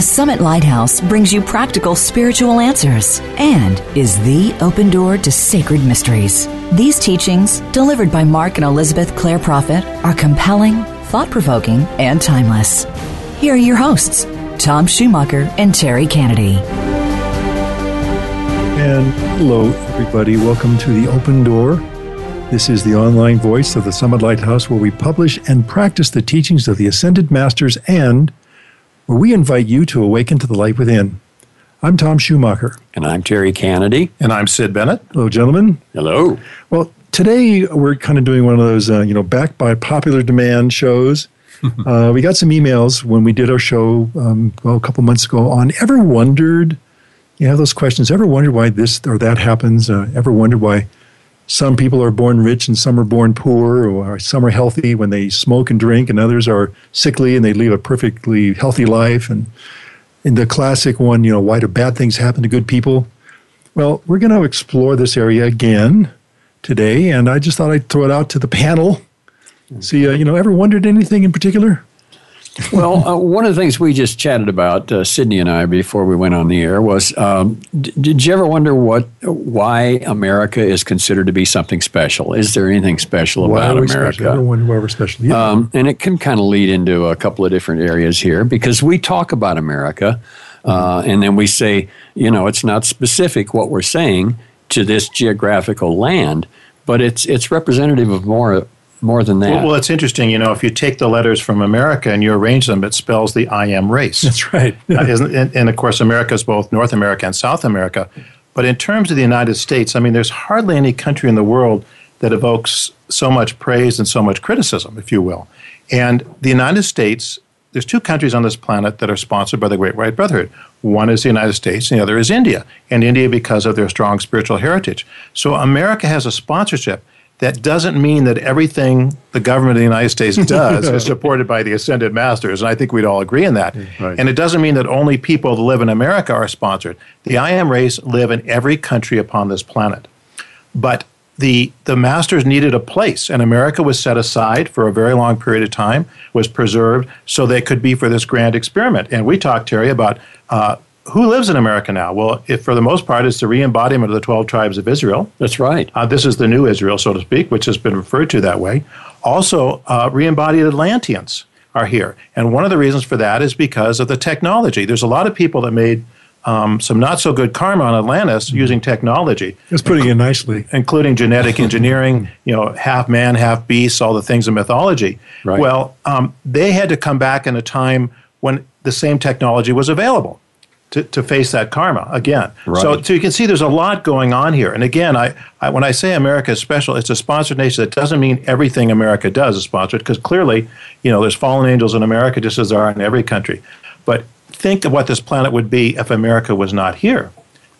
The Summit Lighthouse brings you practical spiritual answers and is the open door to sacred mysteries. These teachings, delivered by Mark and Elizabeth Clare Prophet, are compelling, thought provoking, and timeless. Here are your hosts, Tom Schumacher and Terry Kennedy. And hello, everybody. Welcome to the Open Door. This is the online voice of the Summit Lighthouse where we publish and practice the teachings of the Ascended Masters and where we invite you to awaken to the light within. I'm Tom Schumacher. And I'm Terry Kennedy. And I'm Sid Bennett. Hello, gentlemen. Hello. Well, today we're kind of doing one of those, uh, you know, backed by popular demand shows. uh, we got some emails when we did our show um, well, a couple months ago on ever wondered, you have those questions, ever wondered why this or that happens? Uh, ever wondered why some people are born rich and some are born poor, or some are healthy when they smoke and drink, and others are sickly and they live a perfectly healthy life. And in the classic one, you know, why do bad things happen to good people? Well, we're going to explore this area again today, and I just thought I'd throw it out to the panel. See, uh, you know, ever wondered anything in particular? Well, uh, one of the things we just chatted about, uh, Sydney and I, before we went on the air, was um, d- did you ever wonder what why America is considered to be something special? Is there anything special why about America? Special? Everyone, why we're special? Yeah. Um, and it can kind of lead into a couple of different areas here because we talk about America, uh, and then we say, you know, it's not specific what we're saying to this geographical land, but it's it's representative of more more than that. Well, well, it's interesting. You know, if you take the letters from America and you arrange them, it spells the I am race. That's right. uh, and, and, of course, America is both North America and South America. But in terms of the United States, I mean, there's hardly any country in the world that evokes so much praise and so much criticism, if you will. And the United States, there's two countries on this planet that are sponsored by the Great White Brotherhood. One is the United States, and the other is India. And India because of their strong spiritual heritage. So America has a sponsorship that doesn't mean that everything the government of the United States does is supported by the ascended masters. And I think we'd all agree in that. Right. And it doesn't mean that only people that live in America are sponsored. The I am race live in every country upon this planet. But the, the masters needed a place, and America was set aside for a very long period of time, was preserved so they could be for this grand experiment. And we talked, Terry, about uh, who lives in America now? Well, if for the most part, it's the re embodiment of the 12 tribes of Israel. That's right. Uh, this is the new Israel, so to speak, which has been referred to that way. Also, uh, re embodied Atlanteans are here. And one of the reasons for that is because of the technology. There's a lot of people that made um, some not so good karma on Atlantis mm-hmm. using technology. That's putting it nicely. Including genetic engineering, you know, half man, half beast, all the things of mythology. Right. Well, um, they had to come back in a time when the same technology was available to, to face that karma again. Right. So, so you can see there's a lot going on here. And again, I, I, when I say America is special, it's a sponsored nation. That doesn't mean everything America does is sponsored, because clearly, you know, there's fallen angels in America just as there are in every country. But think of what this planet would be if America was not here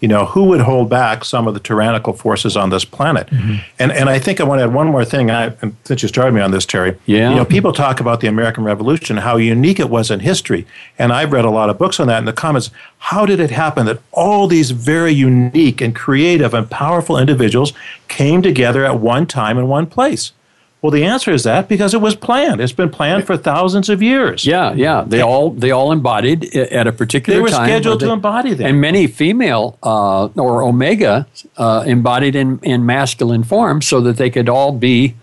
you know, who would hold back some of the tyrannical forces on this planet? Mm-hmm. And and I think I want to add one more thing. I, since you started me on this, Terry, yeah. you know, people talk about the American Revolution, how unique it was in history, and I've read a lot of books on that. In the comments, how did it happen that all these very unique and creative and powerful individuals came together at one time in one place? Well, the answer is that because it was planned. It's been planned for thousands of years. Yeah, yeah. They all they all embodied at a particular time. They were scheduled they, to embody them. And many female uh, or omega uh, embodied in, in masculine form so that they could all be,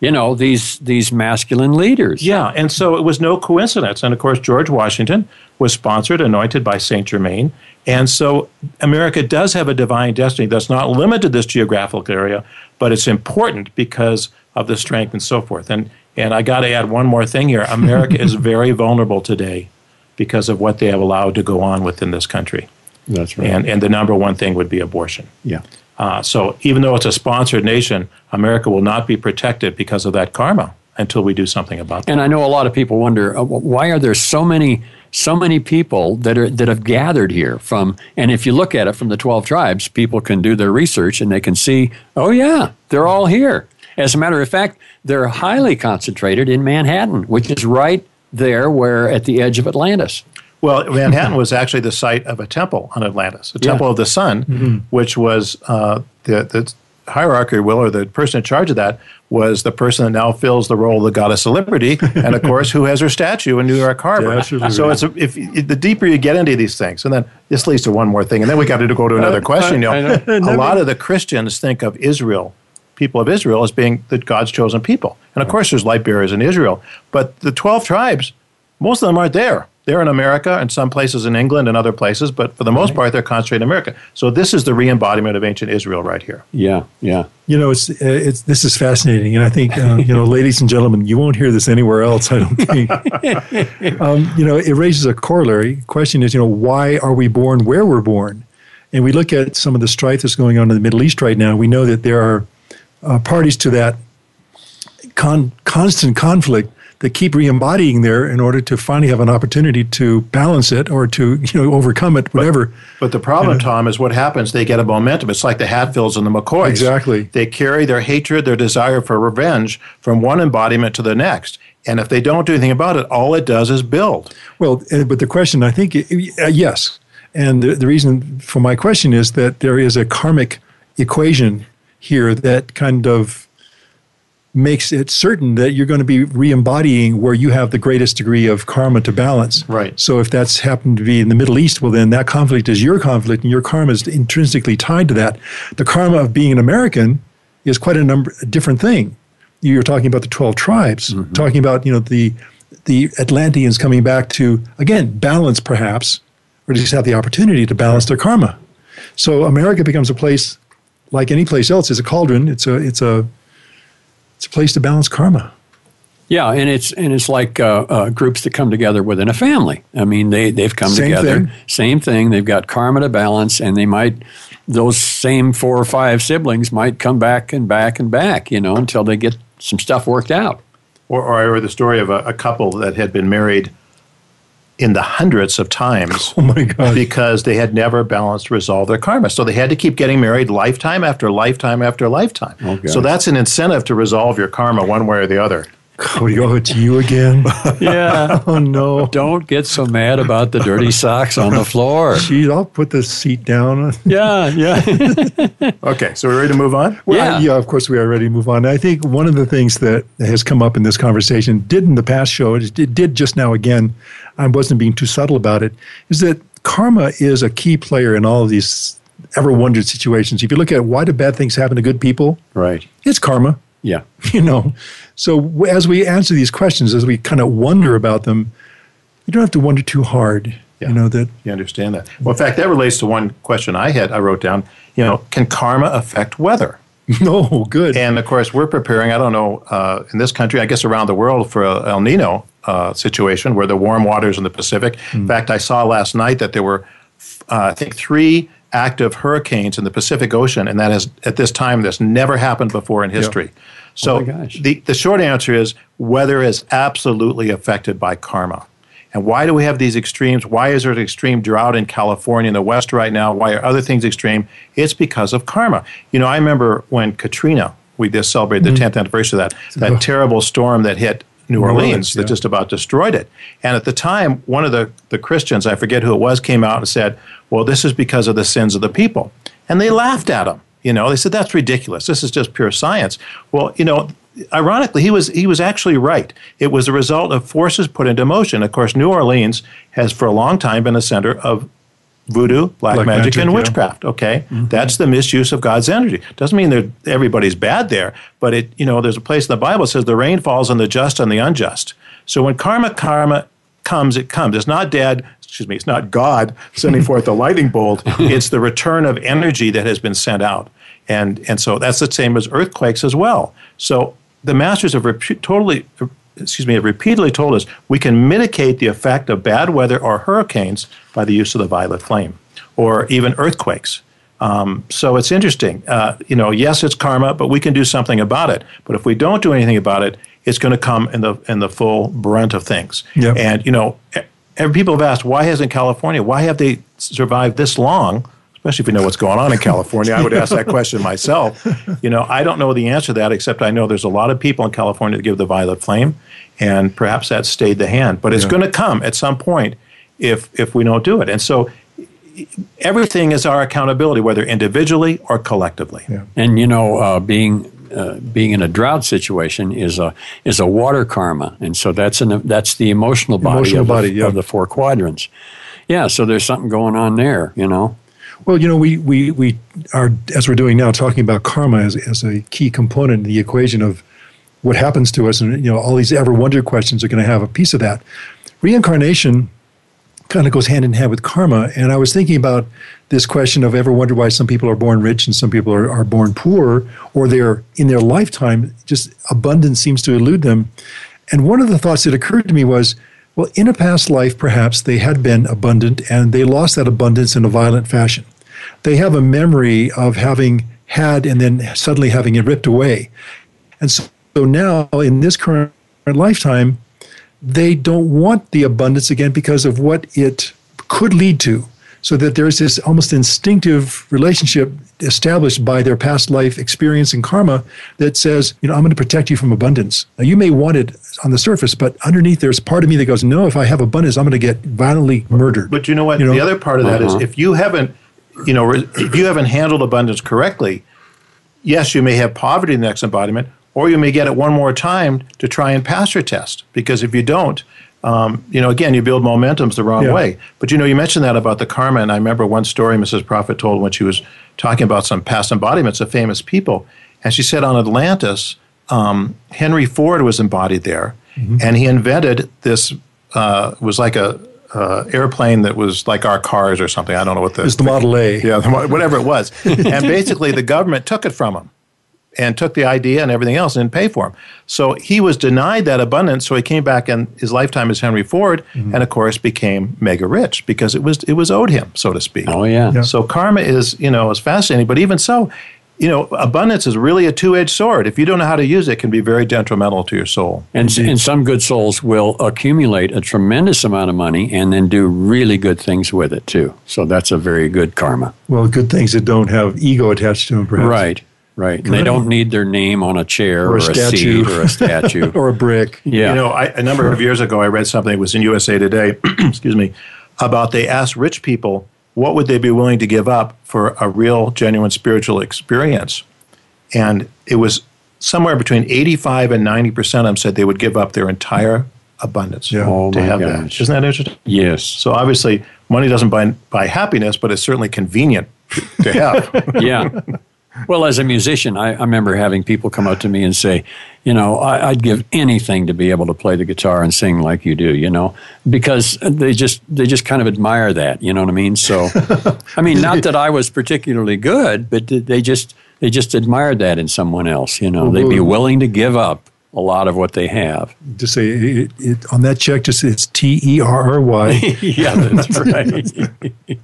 you know, these these masculine leaders. Yeah, and so it was no coincidence. And of course, George Washington was sponsored, anointed by Saint Germain. And so America does have a divine destiny that's not limited to this geographical area, but it's important because of the strength and so forth. And and I got to add one more thing here. America is very vulnerable today because of what they have allowed to go on within this country. That's right. And and the number one thing would be abortion. Yeah. Uh, so even though it's a sponsored nation, America will not be protected because of that karma until we do something about that. And I know a lot of people wonder uh, why are there so many so many people that are that have gathered here from and if you look at it from the 12 tribes, people can do their research and they can see, oh yeah, they're all here. As a matter of fact, they're highly concentrated in Manhattan, which is right there where at the edge of Atlantis. Well, Manhattan was actually the site of a temple on Atlantis, a Yeah. temple of the sun, Mm-hmm. which was uh, the, the hierarchy, will, or the person in charge of that was the person that now fills the role of the goddess of liberty, and of course, who has her statue in New York Harbor. Of so it's a, if, if the deeper you get into these things, and then this leads to one more thing, and then we got to go to another question. You know, a lot of the Christians think of Israel people of Israel as being the God's chosen people. And of course, there's light bearers in Israel, but the 12 tribes, most of them aren't there. They're in America and some places in England and other places, but for the most part, they're concentrated in America. So this is the re embodiment of ancient Israel right here. Yeah, yeah. You know, it's uh, it's this is fascinating, and I think uh, you know, ladies and gentlemen, you won't hear this anywhere else. I don't think. um, you know, it raises a corollary question: is you know, why are we born where we're born? And we look at some of the strife that's going on in the Middle East right now. We know that there are uh, parties to that con- constant conflict that keep re-embodying there in order to finally have an opportunity to balance it or to you know overcome it, whatever. But the problem, Tom, is what happens. They get a momentum. It's like the Hatfields and the McCoys. Exactly. They carry their hatred, their desire for revenge from one embodiment to the next. And if they don't do anything about it, all it does is build. Well, uh, but the question, I think, uh, yes. And the, the reason for my question is that there is a karmic equation here that kind of makes it certain that you're going to be re-embodying where you have the greatest degree of karma to balance. Right. So if that's happened to be in the Middle East, well, then that conflict is your conflict, and your karma is intrinsically tied to that. The karma of being an American is quite a number a different thing. You're talking about the twelve tribes, mm-hmm. talking about you know the the Atlanteans coming back to again balance perhaps, or just have the opportunity to balance their karma. So America becomes a place like any place else. is a cauldron. It's a it's a it's a place to balance karma. Yeah, and it's and it's like uh, uh, groups that come together within a family. I mean, they they've come Same together, thing. same thing. They've got karma to balance, and they might those same four or five siblings might come back and back and back, you know, until they get some stuff worked out. Or, or I read the story of a, a couple that had been married in the hundreds of times Oh my God! because they had never balanced resolve their karma. So they had to keep getting married lifetime after lifetime after lifetime. Okay. So that's an incentive to resolve your karma one way or the other. Cody, oh, it's you again. Yeah. oh no! Don't get so mad about the dirty socks on the floor. Gee, I'll put the seat down. Yeah, yeah. Okay, so we're ready to move on? Well, Yeah. I- yeah, of course we are ready to move on. I think one of the things that has come up in this conversation, did in the past show, it did- did just now again, I wasn't being too subtle about it, is that karma is a key player in all of these ever wondered situations. If you look at why do bad things happen to good people, right. it's karma, Yeah. you know. So as we answer these questions, as we kind of wonder about them, you don't have to wonder too hard. Yeah. You know that You understand that. Well, in fact, that relates to one question I had. I wrote down, you know, can karma affect weather? no good. And of course, we're preparing, I don't know, uh, in this country, I guess around the world, for a El Nino uh, situation where the warm waters in the Pacific. In fact, I saw last night that there were, uh, I think, three active hurricanes in the Pacific Ocean, and that has, at this time, this never happened before in history. So Oh the, the short answer is weather is absolutely affected by karma. And why do we have these extremes? Why is there an extreme drought in California in the West right now? Why are other things extreme? It's because of karma. You know, I remember when Katrina, we just celebrated the 10th anniversary of that, that terrible storm that hit New Orleans, Orleans, that yeah. just about destroyed it. And at the time, one of the, the Christians, I forget who it was, came out and said, Well, this is because of the sins of the people. And they laughed at him. You know, they said, That's ridiculous. This is just pure science. Well, you know, ironically, he was he was actually right. It was a result of forces put into motion. Of course, New Orleans has for a long time been a center of voodoo, black, Black magic, magic, and yeah. witchcraft. Okay, mm-hmm. that's the misuse of God's energy. Doesn't mean that everybody's bad there, but it you know there's a place in the Bible that says the rain falls on the just and the unjust. So when karma karma comes, it comes. It's not dead. Excuse me. It's not God sending forth the lightning bolt. It's the return of energy that has been sent out, and and so that's the same as earthquakes as well. So the masters have repu- totally. Excuse me, have repeatedly told us we can mitigate the effect of bad weather or hurricanes by the use of the violet flame, or even earthquakes. Um, so it's interesting. Uh, you know, yes, it's karma, but we can do something about it. But if we don't do anything about it, it's going to come in the in the full brunt of things. Yep. And you know, every people have asked, why hasn't California? Why have they survived this long? Especially if you know what's going on in California, I would ask that question myself. You know, I don't know the answer to that, except I know there's a lot of people in California that give the violet flame, and perhaps that stayed the hand. But it's Yeah. going to come at some point if if we don't do it. And so everything is our accountability, whether individually or collectively. Yeah. And you know, uh, being uh, being in a drought situation is a is a water karma, and so that's an that's the emotional body, Emotional of, body, the, yeah. of the four quadrants. Yeah, so there's something going on there, you know. Well, you know, we, we, we are, as we're doing now, talking about karma as, as a key component in the equation of what happens to us. And, you know, all these ever wonder questions are going to have a piece of that. Reincarnation kind of goes hand in hand with karma. And I was thinking about this question of ever wonder why some people are born rich and some people are, are born poor, or they're in their lifetime, just abundance seems to elude them. And one of the thoughts that occurred to me was, well, in a past life, perhaps they had been abundant and they lost that abundance in a violent fashion. They have a memory of having had and then suddenly having it ripped away. And so, so now in this current lifetime, they don't want the abundance again because of what it could lead to. So that there's this almost instinctive relationship established by their past life experience and karma that says, you know, I'm going to protect you from abundance. Now, you may want it on the surface, but underneath there's part of me that goes, no, if I have abundance, I'm going to get violently murdered. But you know what? You know? The other part of that is uh-huh. if you haven't, you know, if you haven't handled abundance correctly, yes, you may have poverty in the next embodiment, or you may get it one more time to try and pass your test. Because if you don't, um, you know, again, you build momentums the wrong Yeah. way. But you know, you mentioned that about the karma, and I remember one story Mrs. Prophet told when she was talking about some past embodiments of famous people, and she said on Atlantis, um, Henry Ford was embodied there, and he invented this uh, was like a uh, airplane that was like our cars or something. I don't know what the It's the Model A. yeah, the whatever it was. and basically, the government took it from him and took the idea and everything else and didn't pay for him. So he was denied that abundance. So he came back in his lifetime as Henry Ford, Mm-hmm. and of course became mega rich because it was it was owed him, so to speak. Oh yeah. Yeah. So karma is you know is fascinating, but even so. You know, abundance is really a two-edged sword. If you don't know how to use it, it can be very detrimental to your soul. And, and some good souls will accumulate a tremendous amount of money and then do really good things with it too. So that's a very good karma. Well, good things that don't have ego attached to them, perhaps. Right, right. And they don't need their name on a chair Or or, a a, statue. seat or a statue. Or a brick. yeah. You know, I, a number of years ago, I read something that was in USA Today, excuse me, about they asked rich people what would they be willing to give up for a real, genuine spiritual experience. And it was somewhere between 85 and 90% of them said they would give up their entire abundance Yeah. Oh, to my have gosh. that. Isn't that interesting? yes. So obviously, money doesn't buy, buy happiness, but it's certainly convenient to have. yeah. Well, as a musician, I, I remember having people come up to me and say, you know, I, I'd give anything to be able to play the guitar and sing like you do, you know, because they just they just kind of admire that, you know what I mean? So, I mean, not that I was particularly good, but they just they just admired that in someone else, you know. They'd be willing to give up a lot of what they have. Just say it, it, on that check, just it's T E R R Y. yeah, that's right.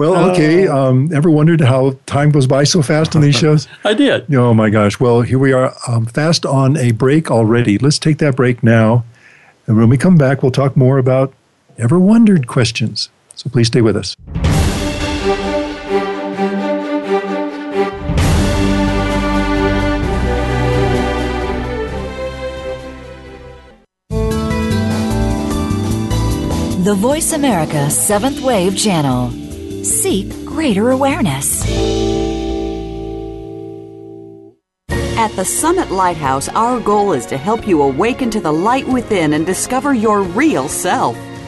Well, okay. Um, ever wondered how time goes by so fast on these shows? I did. Oh my gosh. Well, here we are, um, fast on a break already. Let's take that break now. And when we come back, we'll talk more about ever wondered questions. So please stay with us. The Voice America Seventh Wave Channel. Seek greater awareness. At the Summit Lighthouse, our goal is to help you awaken to the light within and discover your real self.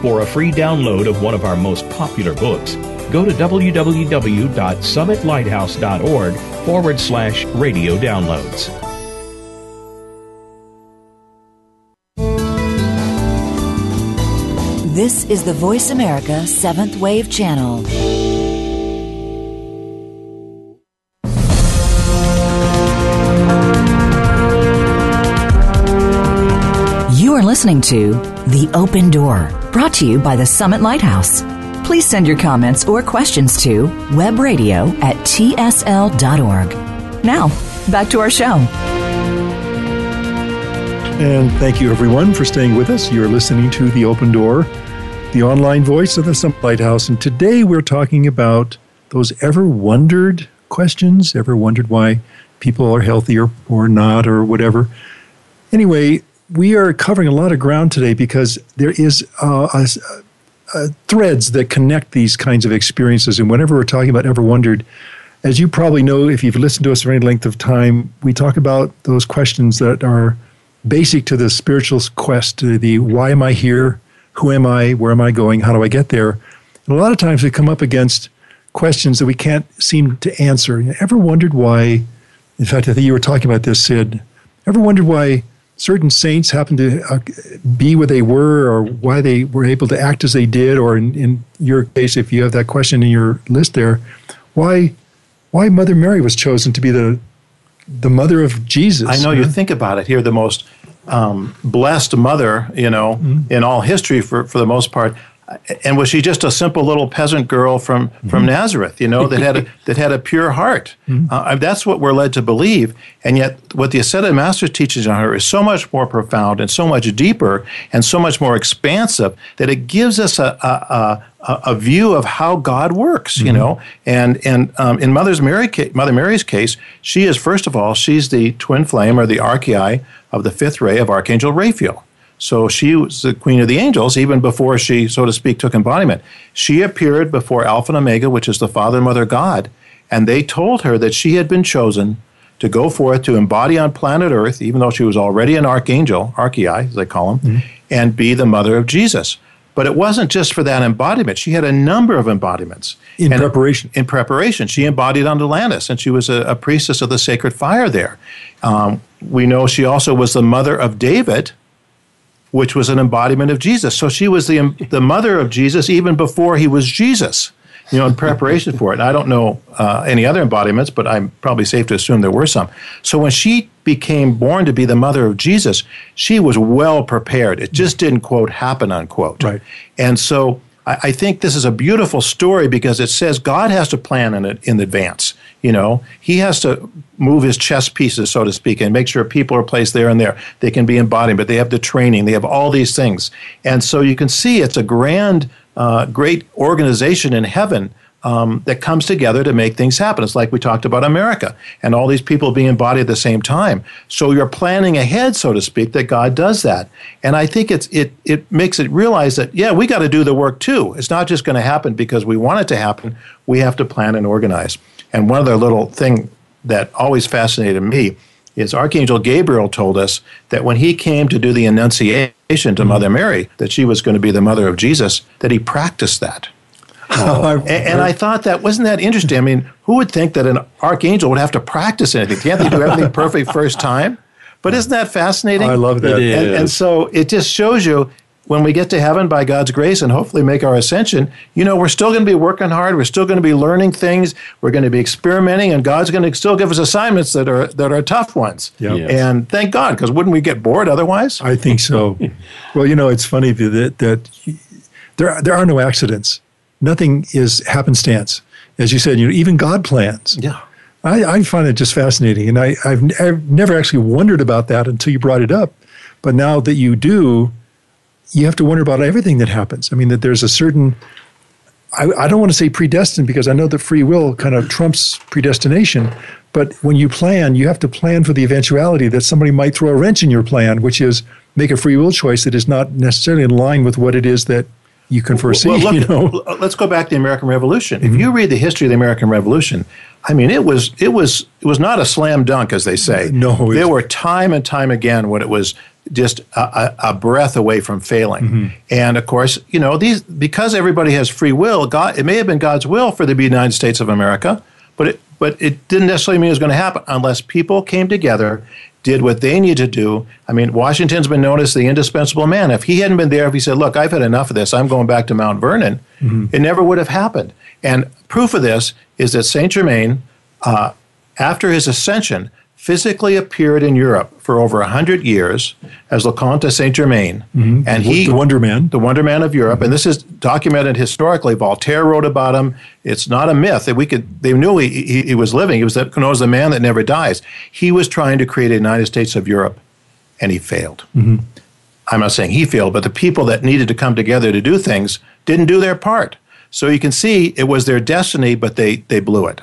for a free download of one of our most popular books, go to www.summitlighthouse.org forward slash radio downloads. This is the Voice America Seventh Wave Channel. You are listening to The Open Door, brought to you by the Summit Lighthouse. Please send your comments or questions to webradio at tsl.org. Now, back to our show. And thank you, everyone, for staying with us. You're listening to The Open Door, the online voice of the Summit Lighthouse. And today we're talking about those ever wondered questions, ever wondered why people are healthy or, or not, or whatever. Anyway, we are covering a lot of ground today because there is uh, a, a threads that connect these kinds of experiences. And whenever we're talking about ever wondered, as you probably know, if you've listened to us for any length of time, we talk about those questions that are basic to the spiritual quest, to the why am I here? Who am I? Where am I going? How do I get there? And a lot of times we come up against questions that we can't seem to answer. You ever wondered why? In fact, I think you were talking about this, Sid. Ever wondered why certain saints happened to uh, be where they were or why they were able to act as they did? Or in, in your case, if you have that question in your list there, why, why Mother Mary was chosen to be the, the mother of Jesus? I know you think about it here, the most um, blessed mother, you know, mm-hmm. in all history for, for the most part. And was she just a simple little peasant girl from, mm-hmm. from Nazareth, you know, that had a, that had a pure heart? Mm-hmm. Uh, that's what we're led to believe. And yet, what the Ascended Master teaches on her is so much more profound and so much deeper and so much more expansive that it gives us a, a, a, a view of how God works, you mm-hmm. know. And and um, in Mother's Mary, Mother Mary's case, she is first of all, she's the twin flame or the archeia of the fifth ray of Archangel Raphael. So she was the queen of the angels even before she, so to speak, took embodiment. She appeared before Alpha and Omega, which is the Father and Mother God, and they told her that she had been chosen to go forth to embody on planet Earth, even though she was already an archangel, archeia, as they call them, mm-hmm. and be the mother of Jesus. But it wasn't just for that embodiment. She had a number of embodiments. In and preparation. In preparation. She embodied on Atlantis, and she was a, a priestess of the sacred fire there. Um, we know she also was the mother of David, which was an embodiment of Jesus. So she was the, the mother of Jesus even before he was Jesus, you know, in preparation for it. And I don't know uh, any other embodiments, but I'm probably safe to assume there were some. So when she became born to be the mother of Jesus, she was well prepared. It just didn't, quote, happen, unquote. Right. And so I, I think this is a beautiful story because it says God has to plan in, it, in advance. You know, he has to move his chess pieces, so to speak, and make sure people are placed there and there. They can be embodied, but they have the training, they have all these things. And so you can see it's a grand, uh, great organization in heaven um, that comes together to make things happen. It's like we talked about America and all these people being embodied at the same time. So you're planning ahead, so to speak, that God does that. And I think it's it it makes it realize that yeah, we got to do the work too. It's not just going to happen because we want it to happen. We have to plan and organize. And one other little thing that always fascinated me is Archangel Gabriel told us that when he came to do the Annunciation to Mother Mary, that she was going to be the mother of Jesus, that he practiced that. And, and I thought that wasn't that interesting. I mean, who would think that an archangel would have to practice anything? Can't they do everything perfect first time? But isn't that fascinating? I love that. It And, and so it just shows you when we get to heaven by God's grace and hopefully make our ascension, you know, we're still going to be working hard. We're still going to be learning things. We're going to be experimenting, and God's going to still give us assignments that are that are tough ones. Yeah. Yes. And thank God, because wouldn't we get bored otherwise? I think so. well, you know, it's funny that, that there, there are no accidents. Nothing is happenstance. As you said, you know, even God plans. Yeah. I, I find it just fascinating. And I, I've, n- I've never actually wondered about that until you brought it up. But now that you do, you have to wonder about everything that happens. I mean, that there's a certain, I, I don't want to say predestined because I know that free will kind of trumps predestination. But when you plan, you have to plan for the eventuality that somebody might throw a wrench in your plan, which is make a free will choice that is not necessarily in line with what it is that you can foresee. Well, look, you know? Uh, let's go back to the American Revolution. If mm-hmm. you read the history of the American Revolution, I mean, it was it was it was not a slam dunk, as they say. No, there were time and time again when it was just a, a, breath away from failing. Mm-hmm. And of course, you know these because everybody has free will. God, it may have been God's will for the United States of America, but it but it didn't necessarily mean it was going to happen unless people came together. Did what they needed to do. I mean, Washington's been known as the indispensable man. If he hadn't been there, if he said, "Look, I've had enough of this. I'm going back to Mount Vernon," it never would have happened. And proof of this is that Saint Germain, uh, after his ascension, physically appeared in Europe for over hundred years as Le Comte de Saint Germain, mm-hmm. and he the Wonder Man. the Wonder Man of Europe, and this is documented historically. Voltaire wrote about him. It's not a myth that we could. They knew he, he, he was living. He was the, known as the man that never dies. He was trying to create a United States of Europe, and he failed. Mm-hmm. I'm not saying he failed, but the people that needed to come together to do things didn't do their part. So you can see it was their destiny, but they they blew it.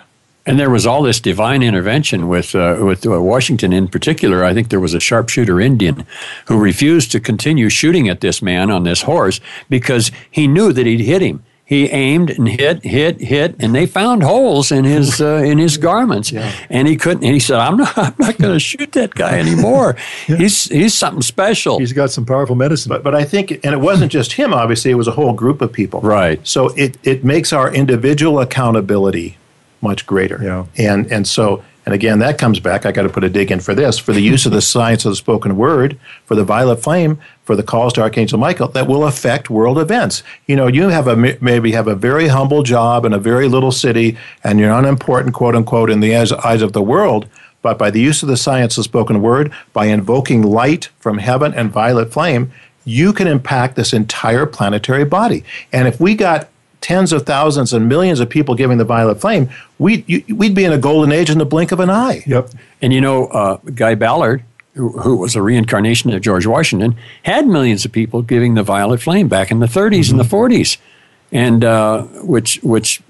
And there was all this divine intervention with uh, with uh, Washington in particular. I think there was a sharpshooter Indian who refused to continue shooting at this man on this horse because he knew that he'd hit him. He aimed and hit, hit, hit, and they found holes in his uh, in his garments, and he couldn't. And he said, "I'm not, I'm not going to shoot that guy anymore. He's he's something special." He's got some powerful medicine. But but I think, and it wasn't just him. Obviously, it was a whole group of people. Right. So it it makes our individual accountability much greater. Yeah. And and so and again that comes back. I got to put a dig in for this for the use of the science of the spoken word, for the violet flame, for the calls to Archangel Michael that will affect world events. You know, you have a maybe have a very humble job in a very little city, and you're unimportant, quote unquote, in the eyes, eyes of the world. But by the use of the science of spoken word, by invoking light from heaven and violet flame, you can impact this entire planetary body. And if we got tens of thousands and millions of people giving the violet flame, we'd, you, we'd be in a golden age in the blink of an eye. yep. And you know, uh, Guy Ballard, who, who was a reincarnation of George Washington, had millions of people giving the violet flame back in the 30s and the 40s, and uh, which which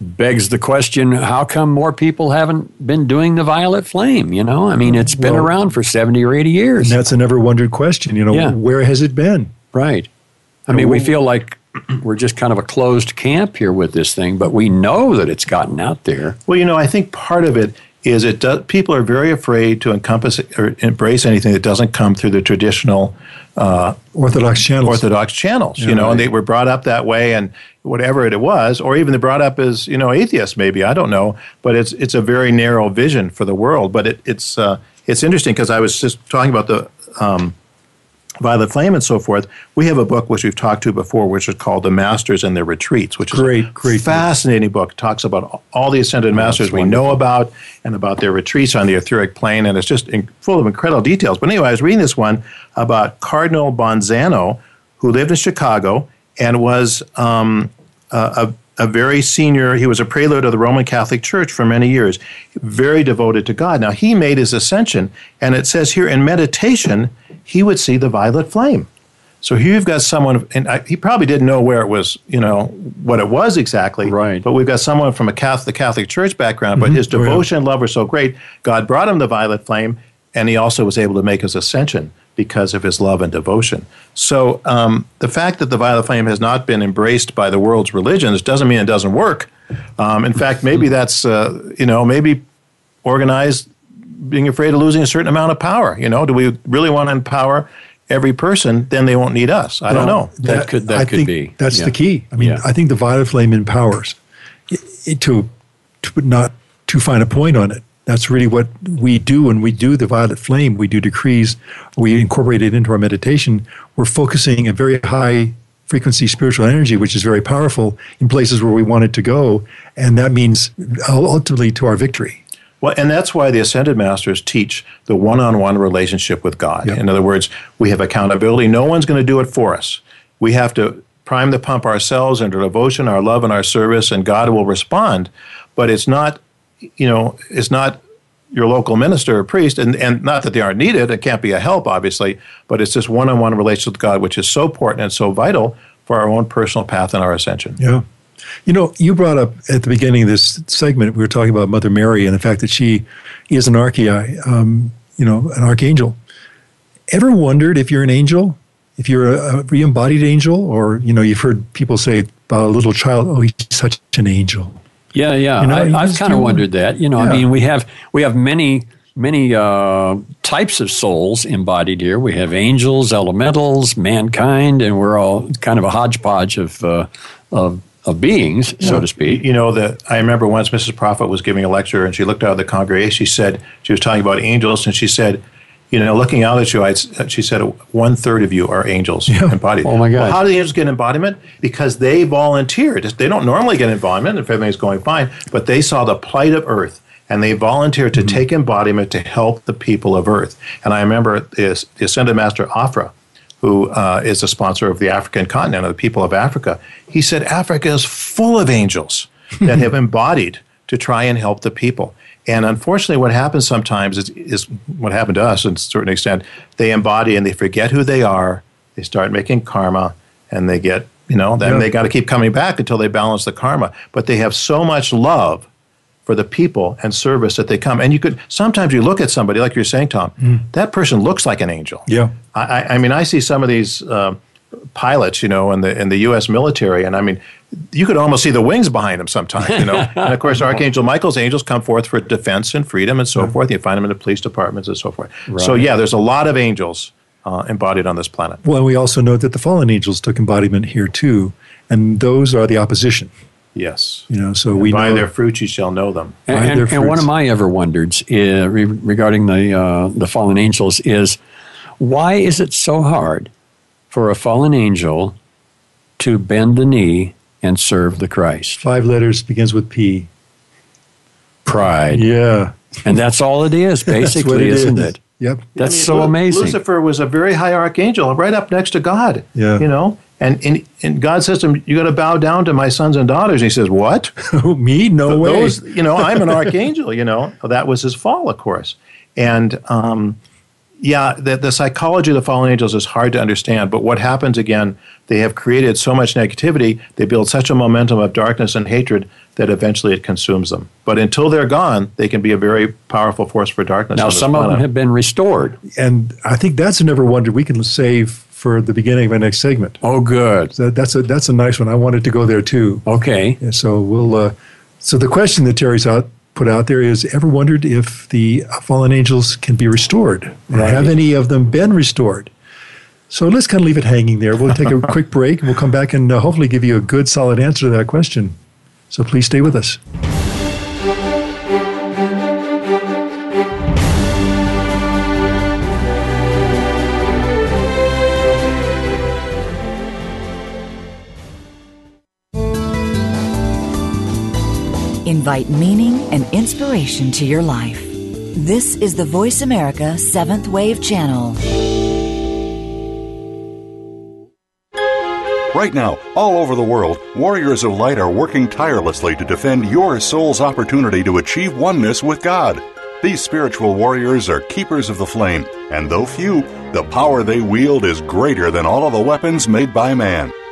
begs the question: How come more people haven't been doing the violet flame? You know, I mean, it's been Well- around for 70 or 80 years, And that's a never wondered question. You know, Yeah. where has it been? right? I mean, we feel like we're just kind of a closed camp here with this thing, but we know that it's gotten out there. Well, you know, I think part of it is it does, people are very afraid to encompass or embrace anything that doesn't come through the traditional uh, Orthodox channels. Orthodox channels, you know, and they were brought up that way, and whatever it was, or even they brought up as you know atheists, maybe I don't know, but it's it's a very narrow vision for the world. But it, it's uh, it's interesting because I was just talking about the um, Violet Flame and so forth. We have a book which we've talked to before, which is called The Masters and Their Retreats, which is a great book. fascinating book. Talks about all the ascended masters we know about and about their retreats on the etheric plane, and it's just in, full of incredible details. But anyway, I was reading this one about Cardinal Bonzano, who lived in Chicago and was um, a, a, a very senior. He was a prelate of the Roman Catholic Church for many years, very devoted to God. Now he made his ascension, and it says here in meditation he would see the violet flame. So here you've got someone, and I, he probably didn't know where it was, you know, what it was exactly. Right. But we've got someone from a Catholic, the Catholic Church background, but his Oh, yeah. devotion and love were so great. God brought him the violet flame, and he also was able to make his ascension because of his love and devotion. So um, the fact that the violet flame has not been embraced by the world's religions doesn't mean it doesn't work. Um, in fact, maybe that's, uh, you know, maybe organized being afraid of losing a certain amount of power. You know, do we really want to empower every person? Then they won't need us. I don't know. That, could that I could think be. That's Yeah. the key. I mean, Yeah. I think the violet flame empowers. It, it- to, to not too fine a point on it. That's really what we do when we do the violet flame. We do decrees. We incorporate it into our meditation. We're focusing a very high frequency spiritual energy, which is very powerful in places where we want it to go, and that means ultimately to our victory. Well, and that's why the Ascended Masters teach the one on one relationship with God. Yep. In other words, we have accountability. No one's going to do it for us. We have to prime the pump ourselves into devotion, our love, and our service, and God will respond. But it's not, you know, it's not your local minister or priest, and, and not that they aren't needed, it can't be a help, obviously, but it's this one on one relationship with God, which is so important and so vital for our own personal path and our ascension. Yeah. You know, you brought up at the beginning of this segment, we were talking about Mother Mary and the fact that she is an archeia, um, you know, an archangel. Ever wondered if you're an angel? If you're a, a re-embodied angel? Or, you know, you've heard people say about a little child, oh, he's such an angel. Yeah, yeah. You know, I, I've kind of wondered that. You know, I mean, we have we have many many uh, types of souls embodied here. We have angels, elementals, mankind, and we're all kind of a hodgepodge of uh, of, of beings, so to speak. You know that I remember once Mrs. Prophet was giving a lecture and she looked out of the congregation. She said she was talking about angels and she said, you know, looking out at you, I'd, she said one third of you are angels embodied. Oh, my God. Well, how do the angels get embodiment? Because they volunteered. They don't normally get embodiment if everything's going fine, but they saw the plight of Earth and they volunteered to mm-hmm. take embodiment to help the people of Earth. And I remember this, the Ascended Master Afra, who uh, is a sponsor of the African continent, of the people of Africa, he said Africa is full of angels that have embodied to try and help the people. And unfortunately, what happens sometimes is, is what happened to us, to a certain extent. They embody and they forget who they are. They start making karma, and they get, you know, then Yeah. they got to keep coming back until they balance the karma. But they have so much love for the people and service that they come. And you could sometimes you look at somebody like you're saying, Tom. That person looks like an angel. Yeah. I, I- mean, I see some of these um, pilots, you know, in the in the U.S. military, and I mean, you could almost see the wings behind them sometimes, you know. and of course, Archangel Michael's angels come forth for defense and freedom and so forth. You find them in the police departments and so forth. So yeah, there's a lot of angels uh, embodied on this planet. Well, and we also know that the fallen angels took embodiment here too, and those are the opposition. Yes. You know, so we By know their fruits you shall know them. And, and, and one of my ever wonders uh, re- regarding the uh, the fallen angels is why is it so hard for a fallen angel to bend the knee and serve the Christ? five letters begins with P. Pride, Yeah, and that's all it is, that's what basically, it isn't is. it? Yep. That's I mean, so Lu- amazing. Lucifer was a very high archangel, right up next to God. Yeah. You know, and, and and God says to him, "You got to bow down to my sons and daughters." And he says, "What? Me? No way. Those, you know, I'm an archangel. You know, that was his fall, of course. And um, yeah, the, the psychology of the fallen angels is hard to understand. But what happens again? They have created so much negativity. They build such a momentum of darkness and hatred that eventually it consumes them. But until they're gone, they can be a very powerful force for darkness. now, on this some of them have been restored. and I think that's another wonder we can save for the beginning of our next segment. Oh, good. So that's a that's a nice one. I wanted to go there too. Okay. Yeah, so we'll. Uh, so the question that Terry's out put out there is: Ever wondered if the fallen angels can be restored? Or Have any of them been restored? So let's kind of leave it hanging there. We'll take a quick break, and we'll come back and uh, hopefully give you a good, solid answer to that question. So please stay with us. Invite meaning and inspiration to your life. This is the Voice America Seventh Wave Channel. Right now, all over the world, warriors of light are working tirelessly to defend your soul's opportunity to achieve oneness with God. These spiritual warriors are keepers of the flame, and though few, the power they wield is greater than all of the weapons made by man.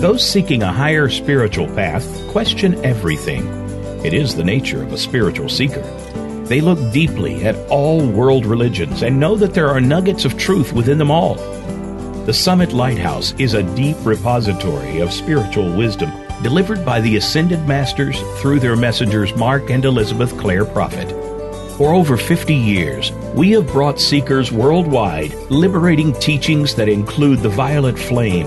Those seeking a higher spiritual path question everything. It is the nature of a spiritual seeker. They look deeply at all world religions and know that there are nuggets of truth within them all. The Summit Lighthouse is a deep repository of spiritual wisdom delivered by the Ascended Masters through their messengers Mark and Elizabeth Clare Prophet. For over 50 years, we have brought seekers worldwide liberating teachings that include the violet flame,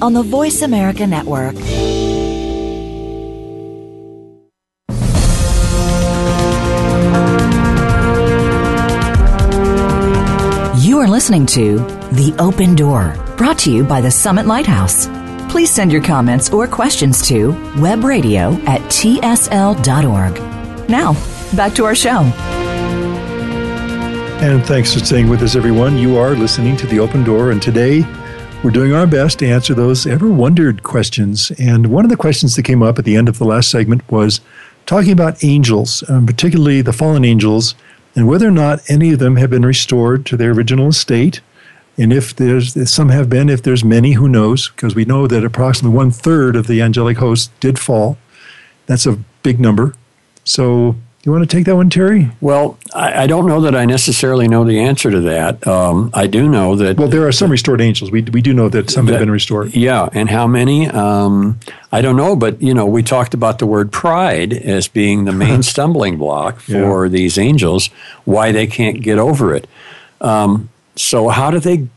on the Voice America Network. You are listening to The Open Door, brought to you by the Summit Lighthouse. Please send your comments or questions to webradio at tsl.org. Now, back to our show. And thanks for staying with us, everyone. You are listening to The Open Door, and today we're doing our best to answer those ever wondered questions. And one of the questions that came up at the end of the last segment was talking about angels, um, particularly the fallen angels, and whether or not any of them have been restored to their original state. And if there's if some have been, if there's many, who knows? Because we know that approximately one third of the angelic host did fall. That's a big number. So you want to take that one, Terry? Well, I, I, don't know that I necessarily know the answer to that. Um, I do know that. Well, there are some restored angels. We, we do know that some that, have been restored. Yeah, and how many? Um, I don't know, but you know, we talked about the word pride as being the main stumbling block for yeah. these angels. Why they can't get over it. Um, so how do they?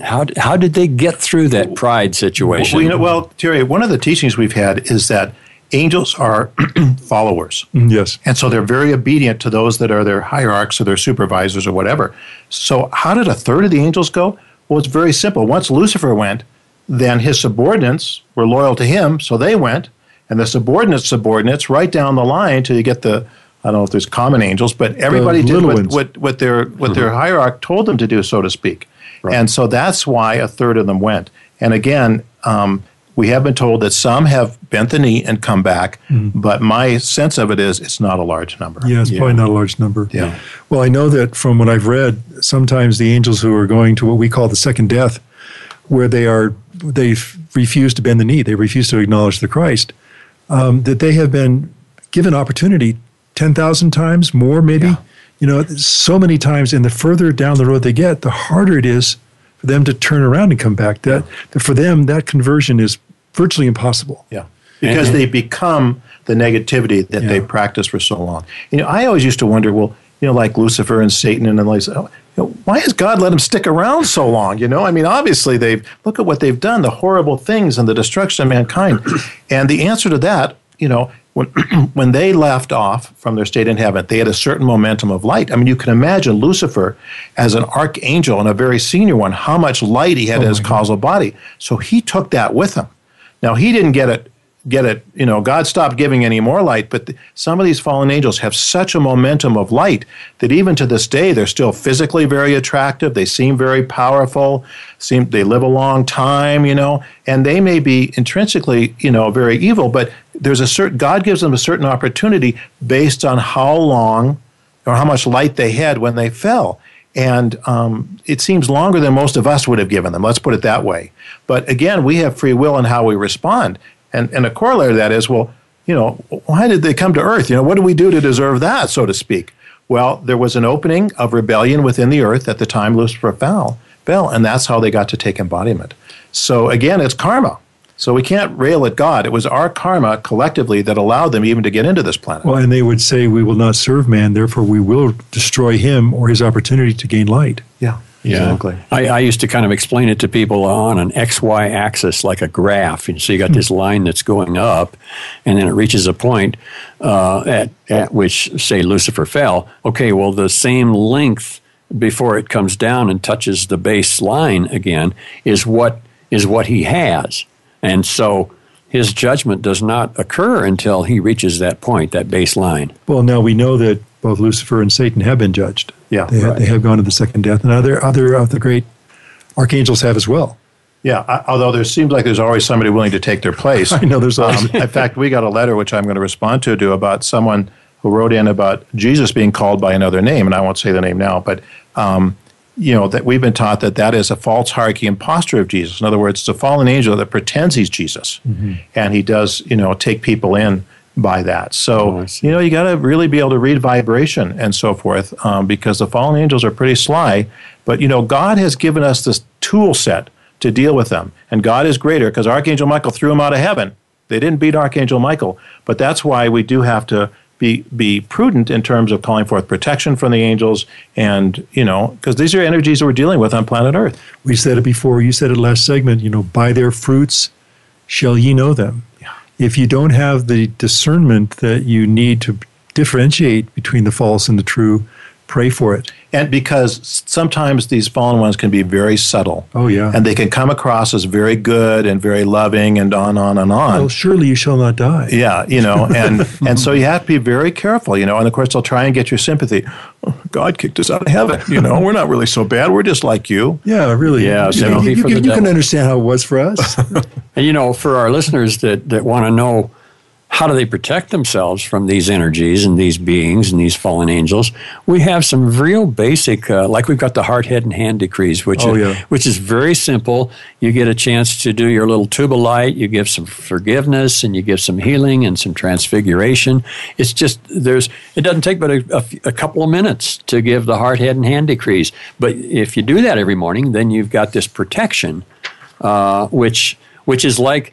How, how did they get through that pride situation? Well, you know, well, Terry, one of the teachings we've had is that angels are followers. Mm, yes. And so they're very obedient to those that are their hierarchs or their supervisors or whatever. So, how did a third of the angels go? Well, it's very simple. Once Lucifer went, then his subordinates were loyal to him, so they went. And the subordinate subordinates, right down the line till you get the, I don't know if there's common angels, but everybody did what, what, what, their, what mm-hmm. their hierarch told them to do, so to speak. Right. And so that's why a third of them went. And again, um, we have been told that some have bent the knee and come back, mm. but my sense of it is it's not a large number. Yeah, it's yeah. probably not a large number. Yeah. Well, I know that from what I've read, sometimes the angels who are going to what we call the second death, where they are they refuse to bend the knee, they refuse to acknowledge the Christ, um, that they have been given opportunity ten thousand times more, maybe. Yeah. You know, so many times, and the further down the road they get, the harder it is for them to turn around and come back. That, that for them, that conversion is virtually impossible. Yeah. Because and, they become the negativity that yeah. they practiced for so long. You know, I always used to wonder, well, you know, like Lucifer and Satan and like, oh, you know, why has God let them stick around so long? You know, I mean, obviously they've look at what they've done, the horrible things and the destruction of mankind. and the answer to that, you know, when when they left off from their state in heaven, they had a certain momentum of light. I mean, you can imagine Lucifer as an archangel and a very senior one, how much light he had oh in his causal body. So he took that with him. Now he didn't get it get it, you know, God stopped giving any more light, but the, some of these fallen angels have such a momentum of light that even to this day they're still physically very attractive, they seem very powerful, seem they live a long time, you know, and they may be intrinsically, you know, very evil, but there's a certain God gives them a certain opportunity based on how long or how much light they had when they fell. And um, it seems longer than most of us would have given them. Let's put it that way. But again, we have free will in how we respond. And, and a corollary to that is, well, you know, why did they come to earth? You know, what do we do to deserve that, so to speak? Well, there was an opening of rebellion within the earth at the time Lucifer fell, fell, and that's how they got to take embodiment. So again, it's karma. So we can't rail at God. It was our karma collectively that allowed them even to get into this planet. Well, and they would say, We will not serve man, therefore we will destroy him or his opportunity to gain light. yeah, exactly. I, I used to kind of explain it to people on an XY axis, like a graph. And so you got this line that's going up, and then it reaches a point uh, at, at which, say, Lucifer fell. Okay, well, the same length before it comes down and touches the base line again is what is what he has. And so his judgment does not occur until he reaches that point, that baseline. Well, now we know that both Lucifer and Satan have been judged. Yeah, They, right. they have gone to the second death, and other, other of the great archangels have as well. Yeah, I, although there seems like there's always somebody willing to take their place. I know there's always- Um, in fact, we got a letter which I'm going to respond to, to about someone who wrote in about Jesus being called by another name, and I won't say the name now, but um, you know that we've been taught that that is a false hierarchy impostor of Jesus. In other words, it's a fallen angel that pretends he's Jesus, and he does you know take people in by that. So Oh, you know you got to really be able to read vibration and so forth, um, because the fallen angels are pretty sly. But you know God has given us this tool set to deal with them, and God is greater because Archangel Michael threw him out of heaven. They didn't beat Archangel Michael, but that's why we do have to be be prudent in terms of calling forth protection from the angels, and you know because these are energies that we're dealing with on planet Earth. We said it before. You said it last segment. You know, by their fruits shall ye know them. If you don't have the discernment that you need to differentiate between the false and the true, pray for it. And because sometimes these fallen ones can be very subtle. Oh, yeah. And they can come across as very good and very loving and on, on, and on. Well, surely you shall not die. Yeah, you know, and and so you have to be very careful, you know. And of course, they'll try and get your sympathy. "Oh, God kicked us out of heaven, you know. We're not really so bad. We're just like you. Yeah, really. Yeah, you, sympathy you, you for can, the you can understand how it was for us. And you know, for our listeners that, that want to know how do they protect themselves from these energies and these beings and these fallen angels, we have some real basic, uh, like we've got the heart, head, and hand decrees, which Oh, is, yeah. which is very simple. You get a chance to do your little tube of light. You give some forgiveness and you give some healing and some transfiguration. It's just there's it doesn't take but a couple of minutes to give the heart, head, and hand decrees. But if you do that every morning, then you've got this protection, uh, which which is like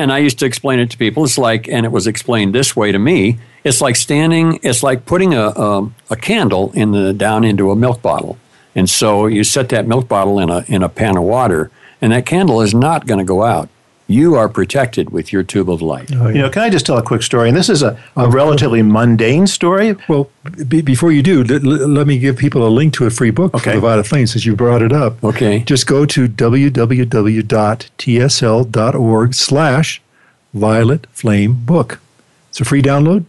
and I used to explain it to people. It's like, and it was explained this way to me. It's like standing. It's like putting a a, a candle in the down into a milk bottle, and so you set that milk bottle in a in a pan of water, and that candle is not going to go out. You are protected with your tube of light. Oh, You know, can I just tell a quick story? And this is a, a relatively mundane story. well, be, before you do, let, let me give people a link to a free book Okay. for the Violet Flame since you brought it up. Okay. Just go to www.tsl.org slash Violet Flame Book. It's a free download.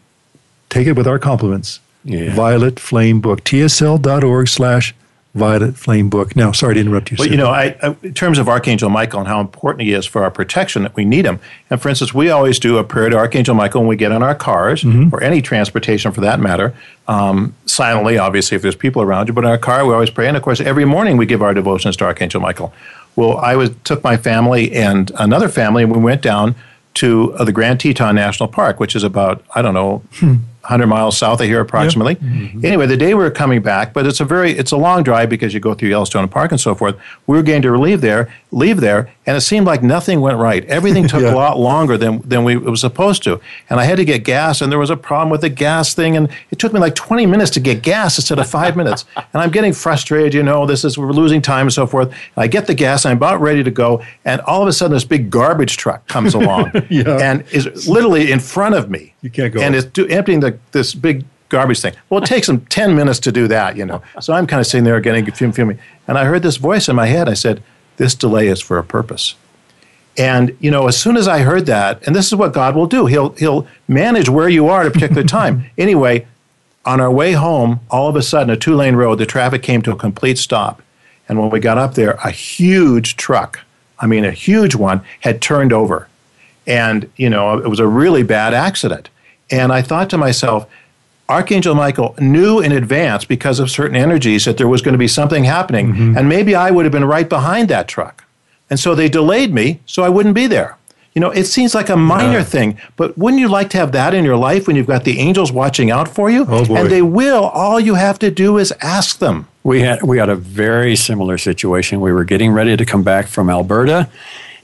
Take it with our compliments. Yeah. Violet Flame Book. TSL.org slash Violet Flame Book. Now, sorry to interrupt you. Well, you know, I, I, in terms of Archangel Michael and how important he is for our protection, that we need him. And for instance, we always do a prayer to Archangel Michael when we get in our cars or any transportation for that matter, um, silently, obviously, if there's people around you. But in our car, we always pray. And of course, every morning we give our devotions to Archangel Michael. Well, I was took my family and another family, and we went down to uh, the Grand Teton National Park, which is about I don't know. 100 miles south of here approximately. Mm-hmm. Anyway the day we were coming back but it's a very it's a long drive because you go through yellowstone Park and so forth we were going to leave there leave there and it seemed like nothing went right everything took Yeah. a lot longer than than we it was supposed to and i had to get gas and there was a problem with the gas thing and it took me like 20 minutes to get gas instead of five minutes and i'm getting frustrated you know this is we're losing time and so forth and i get the gas i'm about ready to go and all of a sudden this big garbage truck comes along Yeah. and is literally in front of me You can't go. and it's do, emptying the, this big garbage thing. Well, it takes them 10 minutes to do that, you know. So I'm kind of sitting there getting fuming. And I heard this voice in my head. I said, This delay is for a purpose. And, you know, as soon as I heard that, and this is what God will do, He'll, he'll manage where you are at a particular time. anyway, on our way home, all of a sudden, a two lane road, the traffic came to a complete stop. And when we got up there, a huge truck, I mean, a huge one, had turned over and you know it was a really bad accident and i thought to myself archangel michael knew in advance because of certain energies that there was going to be something happening mm-hmm. and maybe i would have been right behind that truck. And so they delayed me so i wouldn't be there. You know it seems like a minor thing but wouldn't you like to have that in your life when you've got the angels watching out for you? Oh, boy. and they will. All you have to do is ask them. We had we had a very similar situation. We were getting ready to come back from Alberta,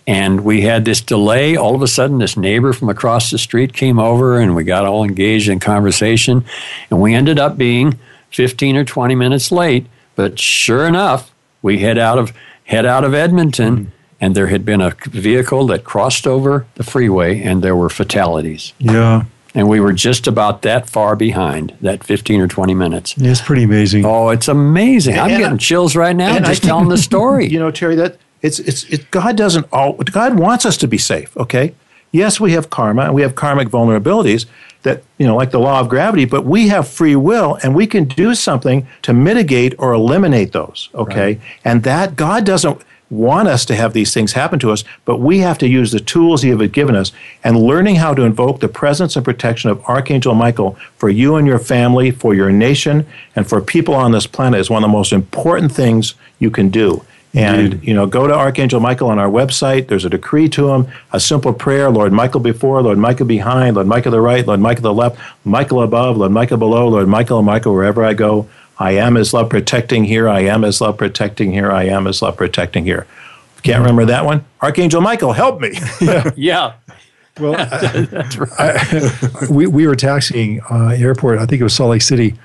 And we had this delay. All of a sudden, this neighbor from across the street came over and we got all engaged in conversation. And we ended up being 15 or 20 minutes late. But sure enough, we head out of, head out of Edmonton. Mm-hmm. And there had been a vehicle that crossed over the freeway, and there were fatalities. Yeah. And we were just about that far behind, that 15 or 20 minutes. It's pretty amazing. Oh, it's amazing. I'm And- getting chills right now and I just telling the story. You know, Terry, that it's it's it, God doesn't all God wants us to be safe. Okay, yes, we have karma and we have karmic vulnerabilities that you know, like the law of gravity, but we have free will and we can do something to mitigate or eliminate those. Okay, and that God doesn't want us to have these things happen to us, but we have to use the tools He has given us and learning how to invoke the presence and protection of Archangel Michael for you and your family, for your nation, and for people on this planet is one of the most important things you can do. And you know, go to Archangel Michael on our website. There's a decree to him, a simple prayer: Lord Michael before, Lord Michael behind, Lord Michael the right, Lord Michael the left, Michael above, Lord Michael below, Lord Michael Michael wherever I go. I am His love protecting here. I am His love protecting here. I am His love protecting here. Can't remember that one? Archangel Michael, help me. yeah. Well, I, we, we were taxiing uh, airport. I think it was Salt Lake City,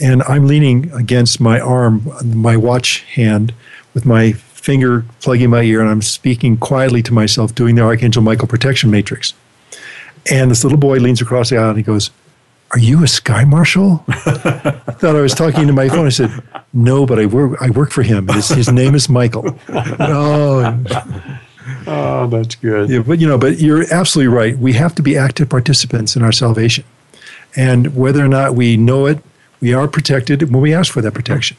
and I'm leaning against my arm, my watch hand, with my finger plugging my ear, and I'm speaking quietly to myself, doing the Archangel Michael protection matrix. And this little boy leans across the aisle and he goes, "Are you a sky marshal?" I thought I was talking to my phone. I said, "No, but I work. I work for him. His, his name is Michael." oh, Oh, that's good. yeah, but you know, but you're absolutely right. We have to be active participants in our salvation, and whether or not we know it, we are protected when we ask for that protection.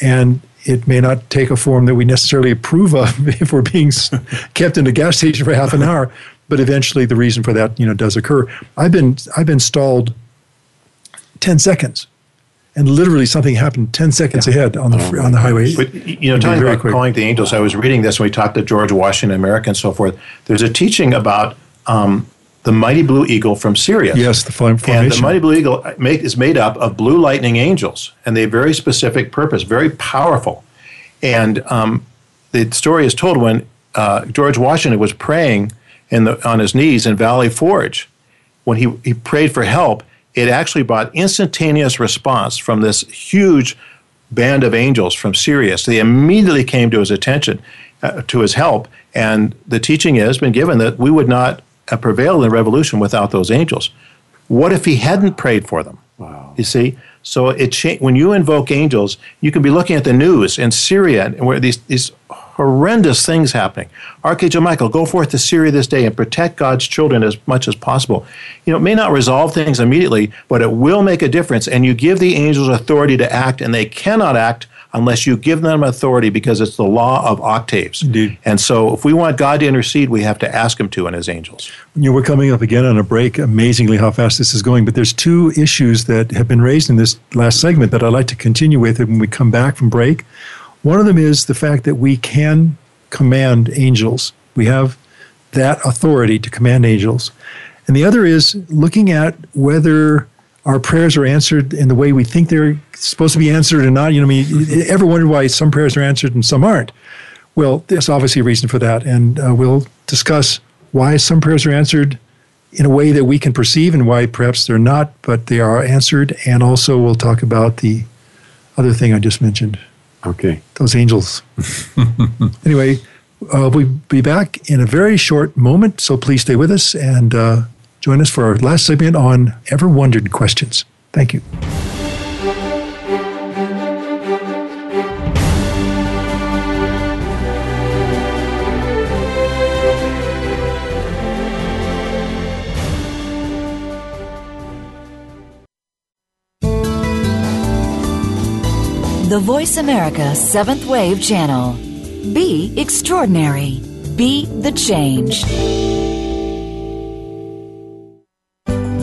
And it may not take a form that we necessarily approve of if we're being kept in a gas station for half an hour, but eventually the reason for that, you know, does occur. I've been I've been stalled ten seconds, and literally something happened ten seconds ahead on the fr- on the highway. But you know, talking very about quick. calling the angels, I was reading this when we talked to George Washington, America, and so forth. There's a teaching about um, the mighty blue eagle from Sirius. Yes, the form- And the mighty blue eagle make, is made up of blue lightning angels, and they have very specific purpose, very powerful. And um, the story is told when uh, George Washington was praying in the, on his knees in Valley Forge. When he, he prayed for help, it actually brought instantaneous response from this huge band of angels from Sirius. They immediately came to his attention, uh, to his help. And the teaching has been given that we would not uh, prevail in the revolution without those angels. What if he hadn't prayed for them? Wow. You see? So it cha- when you invoke angels, you can be looking at the news in Syria and where these, these horrendous things happening. Archangel Michael, go forth to Syria this day and protect God's children as much as possible. You know, it may not resolve things immediately, but it will make a difference. And you give the angels authority to act, and they cannot act unless you give them authority because it's the law of octaves. Indeed. And so if we want God to intercede, we have to ask him to and his angels. You know, we're coming up again on a break. Amazingly, how fast this is going. But there's two issues that have been raised in this last segment that I'd like to continue with when we come back from break. One of them is the fact that we can command angels. We have that authority to command angels. And the other is looking at whether our prayers are answered in the way we think they're supposed to be answered or not. You know, I mean, ever wondered why some prayers are answered and some aren't? Well, there's obviously a reason for that, and uh, we'll discuss why some prayers are answered in a way that we can perceive and why perhaps they're not, but they are answered. And also, we'll talk about the other thing I just mentioned Okay. those angels. anyway, uh, we'll be back in a very short moment, so please stay with us and uh, join us for our last segment on Ever Wondered Questions. Thank you. The Voice America Seventh Wave Channel. Be extraordinary. Be the change.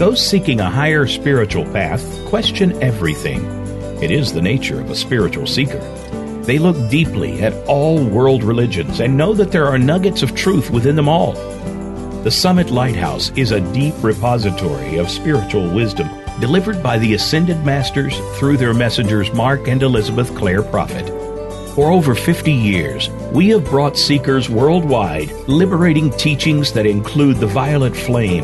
Those seeking a higher spiritual path question everything. It is the nature of a spiritual seeker. They look deeply at all world religions and know that there are nuggets of truth within them all. The Summit Lighthouse is a deep repository of spiritual wisdom delivered by the Ascended Masters through their messengers Mark and Elizabeth Clare Prophet. For over 50 years, we have brought seekers worldwide liberating teachings that include the violet flame,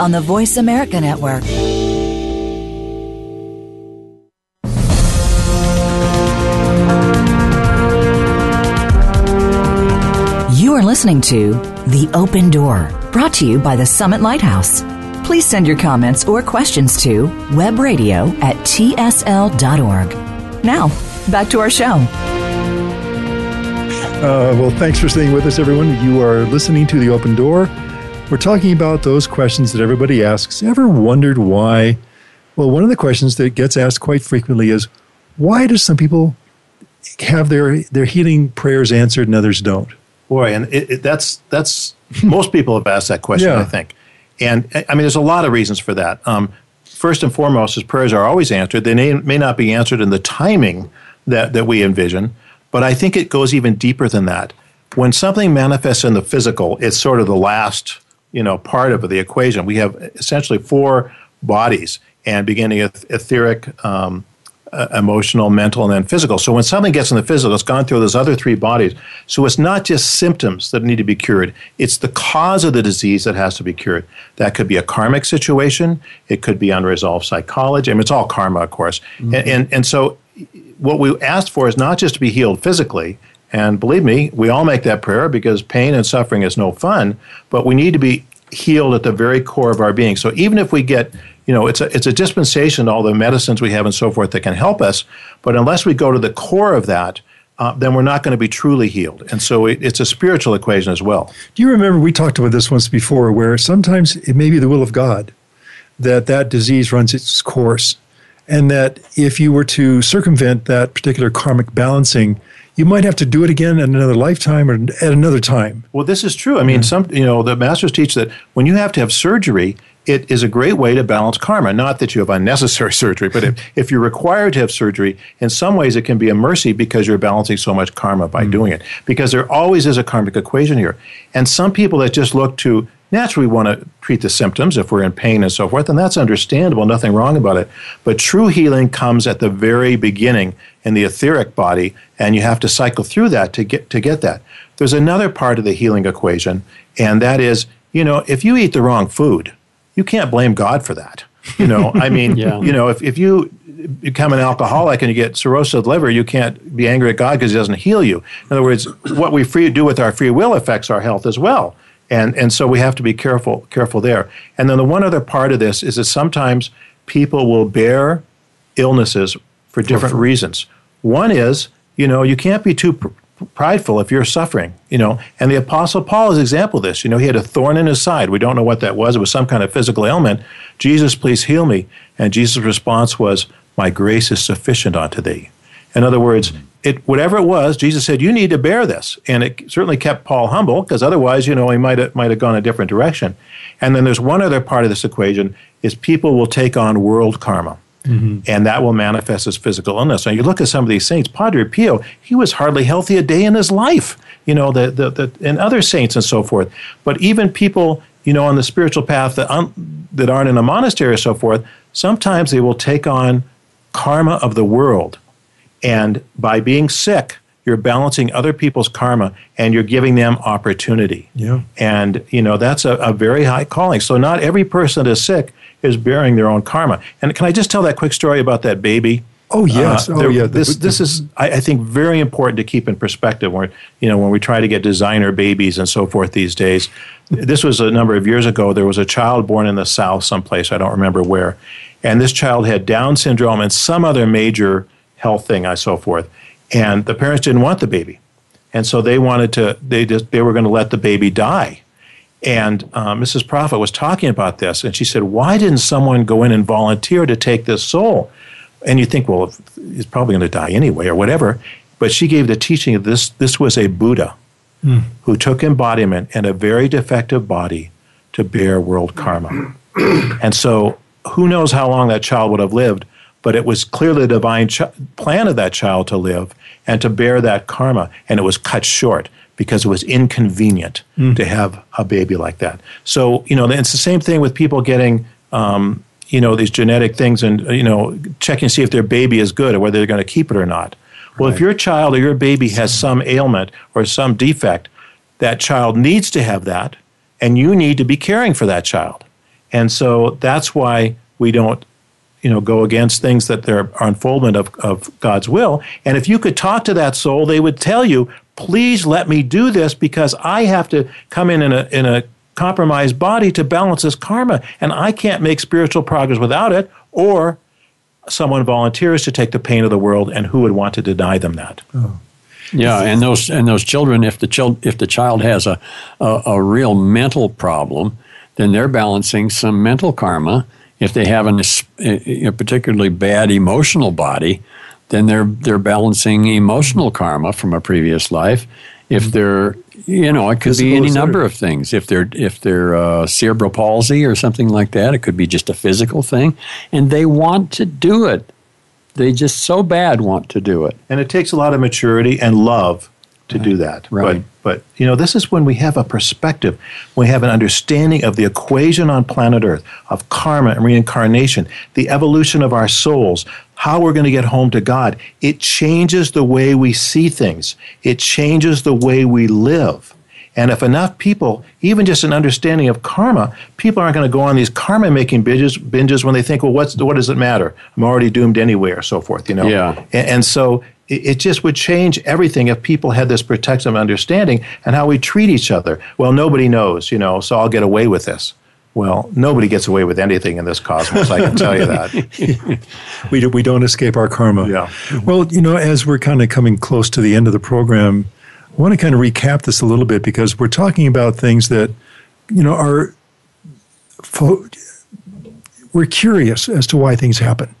on the Voice America Network. You are listening to The Open Door, brought to you by the Summit Lighthouse. Please send your comments or questions to webradio at tsl.org. Now, back to our show. Uh, well, thanks for staying with us, everyone. You are listening to The Open Door. We're talking about those questions that everybody asks. Ever wondered why? Well, one of the questions that gets asked quite frequently is why do some people have their, their healing prayers answered and others don't? Boy, and it, it, that's that's most people have asked that question. Yeah. I think, and I mean, there's a lot of reasons for that. Um, first and foremost, is prayers are always answered. They may, may not be answered in the timing that that we envision, but I think it goes even deeper than that. When something manifests in the physical, it's sort of the last you know part of the equation. We have essentially four bodies, and beginning with etheric. Um, uh, emotional, mental, and then physical. So when something gets in the physical, it's gone through those other three bodies. So it's not just symptoms that need to be cured, it's the cause of the disease that has to be cured. That could be a karmic situation, it could be unresolved psychology. I mean, it's all karma, of course. And, and, and so what we asked for is not just to be healed physically. And believe me, we all make that prayer because pain and suffering is no fun, but we need to be healed at the very core of our being. So even if we get you know, it's a, it's a dispensation, all the medicines we have and so forth that can help us. But unless we go to the core of that, uh, then we're not going to be truly healed. And so it, it's a spiritual equation as well. Do you remember we talked about this once before where sometimes it may be the will of God that that disease runs its course and that if you were to circumvent that particular karmic balancing, you might have to do it again in another lifetime or at another time. Well, this is true. I mean, some you know the masters teach that when you have to have surgery, it is a great way to balance karma. Not that you have unnecessary surgery, but if, if you're required to have surgery, in some ways it can be a mercy because you're balancing so much karma by mm. doing it. Because there always is a karmic equation here. And some people that just look to naturally we want to treat the symptoms if we're in pain and so forth, and that's understandable, nothing wrong about it. But true healing comes at the very beginning in the etheric body, and you have to cycle through that to get to get that. There's another part of the healing equation, and that is, you know, if you eat the wrong food, you can't blame God for that. You know, I mean, Yeah. you know, if, if you become an alcoholic and you get cirrhosis of the liver, you can't be angry at God because He doesn't heal you. In other words, what we free, do with our free will affects our health as well. And, and so we have to be careful careful there. And then the one other part of this is that sometimes people will bear illnesses for different reasons. One is, you know, you can't be too pr- prideful if you're suffering, you know. And the Apostle Paul is an example of this. You know, he had a thorn in his side. We don't know what that was. It was some kind of physical ailment. Jesus, please heal me. And Jesus' response was, My grace is sufficient unto thee. In other words, it whatever it was, Jesus said, "You need to bear this," and it certainly kept Paul humble because otherwise, you know, he might have, might have gone a different direction. And then there's one other part of this equation: is people will take on world karma, mm-hmm. and that will manifest as physical illness. Now, you look at some of these saints. Padre Pio, he was hardly healthy a day in his life. You know, the, the, the and other saints and so forth. But even people, you know, on the spiritual path that un, that aren't in a monastery or so forth, sometimes they will take on karma of the world. And by being sick, you're balancing other people's karma and you're giving them opportunity. Yeah. And, you know, that's a, a very high calling. So not every person that is sick is bearing their own karma. And can I just tell that quick story about that baby? Oh, yes. Uh, oh, there- yeah. This, this is, I, I think, very important to keep in perspective. When you know, when we try to get designer babies and so forth these days, this was a number of years ago. There was a child born in the South, someplace I don't remember where, and this child had Down syndrome and some other major health thing, and so forth. And the parents didn't want the baby, and so they wanted to. They just they were going to let the baby die. And uh, Mrs. Prophet was talking about this, and she said, "Why didn't someone go in and volunteer to take this soul?" And you think, well, he's probably going to die anyway, or whatever. But she gave the teaching of this. This was a Buddha, who took embodiment in a very defective body to bear world karma. and so, who knows how long that child would have lived, but it was clearly the divine ch- plan of that child to live and to bear that karma, and it was cut short because it was inconvenient to have a baby like that. So, you know, it's the same thing with people getting. Um, you know these genetic things and you know checking to see if their baby is good or whether they're going to keep it or not well if your child or your baby has some ailment or some defect that child needs to have that and you need to be caring for that child and so that's why we don't you know go against things that they're unfoldment of, of god's will. And if you could talk to that soul they would tell you please let me do this because i have to come in in a, in a compromised body to balance this karma and i can't make spiritual progress without it. Or someone volunteers to take the pain of the world and who would want to deny them that? Oh. Yeah, and those and those children, if the child if the child has a, a a real mental problem, then they're balancing some mental karma. If they have an, a particularly bad emotional body, then they're they're balancing emotional karma from a previous life. If they're you know, it could Physical, be any number of things. If they're if they're uh, cerebral palsy or something like that, it could be just a physical thing, and they want to do it. They just so bad want to do it. and it takes a lot of maturity and love to do that right. but but you know this is when we have a perspective we have an understanding of the equation on planet earth of karma and reincarnation the evolution of our souls how we're going to get home to god it changes the way we see things it changes the way we live and if enough people, even just an understanding of karma, people aren't going to go on these karma making binges, binges when they think, well, what's, what does it matter? I'm already doomed anyway, or so forth, you know? Yeah. And, and so it, it just would change everything if people had this protective understanding and how we treat each other. Well, nobody knows, you know, so I'll get away with this. Well, nobody gets away with anything in this cosmos, I can tell you that. we, do, we don't escape our karma. Yeah. Well, you know, as we're kind of coming close to the end of the program, I want to kind of recap this a little bit because we're talking about things that, you know, are. Fo- we're curious as to why things happen.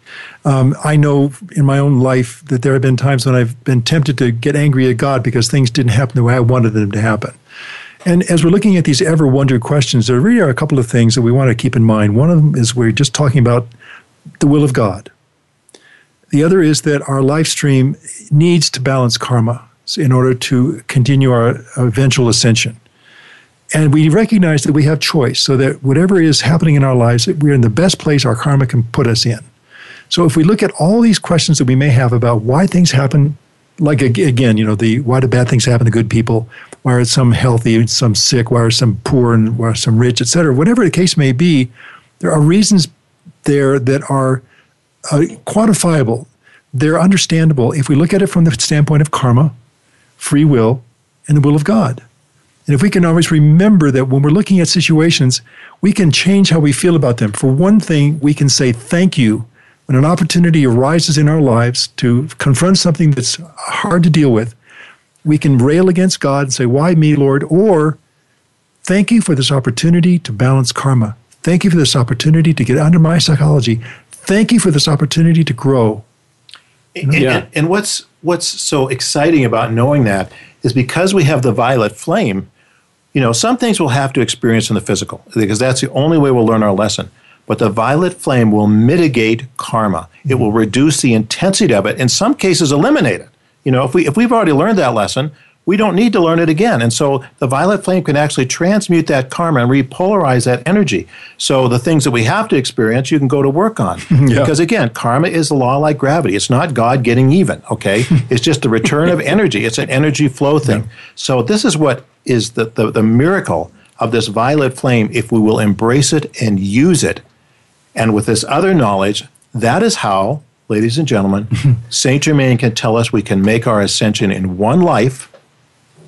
Um, I know in my own life that there have been times when I've been tempted to get angry at God because things didn't happen the way I wanted them to happen. And as we're looking at these ever wondered questions, there really are a couple of things that we want to keep in mind. One of them is we're just talking about the will of God. The other is that our life stream needs to balance karma in order to continue our eventual ascension. And we recognize that we have choice, so that whatever is happening in our lives, we're in the best place our karma can put us in. So if we look at all these questions that we may have about why things happen, like again, you know, the why do bad things happen to good people? Why are some healthy and some sick? Why are some poor and why are some rich, et cetera? Whatever the case may be, there are reasons there that are uh, quantifiable. They're understandable if we look at it from the standpoint of karma, free will, and the will of God. And if we can always remember that when we're looking at situations, we can change how we feel about them. For one thing, we can say thank you when an opportunity arises in our lives to confront something that's hard to deal with. We can rail against God and say, Why me, Lord? Or thank you for this opportunity to balance karma. Thank you for this opportunity to get under my psychology. Thank you for this opportunity to grow. And, Yeah. and, and what's what's so exciting about knowing that is because we have the violet flame, you know, some things we'll have to experience in the physical because that's the only way we'll learn our lesson. But the violet flame will mitigate karma. It will mm-hmm. reduce the intensity of it. In some cases, eliminate it. You know, if we if we've already learned that lesson, we don't need to learn it again. And so the violet flame can actually transmute that karma and repolarize that energy. So the things that we have to experience, you can go to work on. Because again, karma is a law like gravity. It's not God getting even, okay? it's just the return of energy. It's an energy flow thing. So this is what is the, the, the miracle of this violet flame if we will embrace it and use it. And with this other knowledge, that is how, ladies and gentlemen, Saint Germain can tell us we can make our ascension in one life,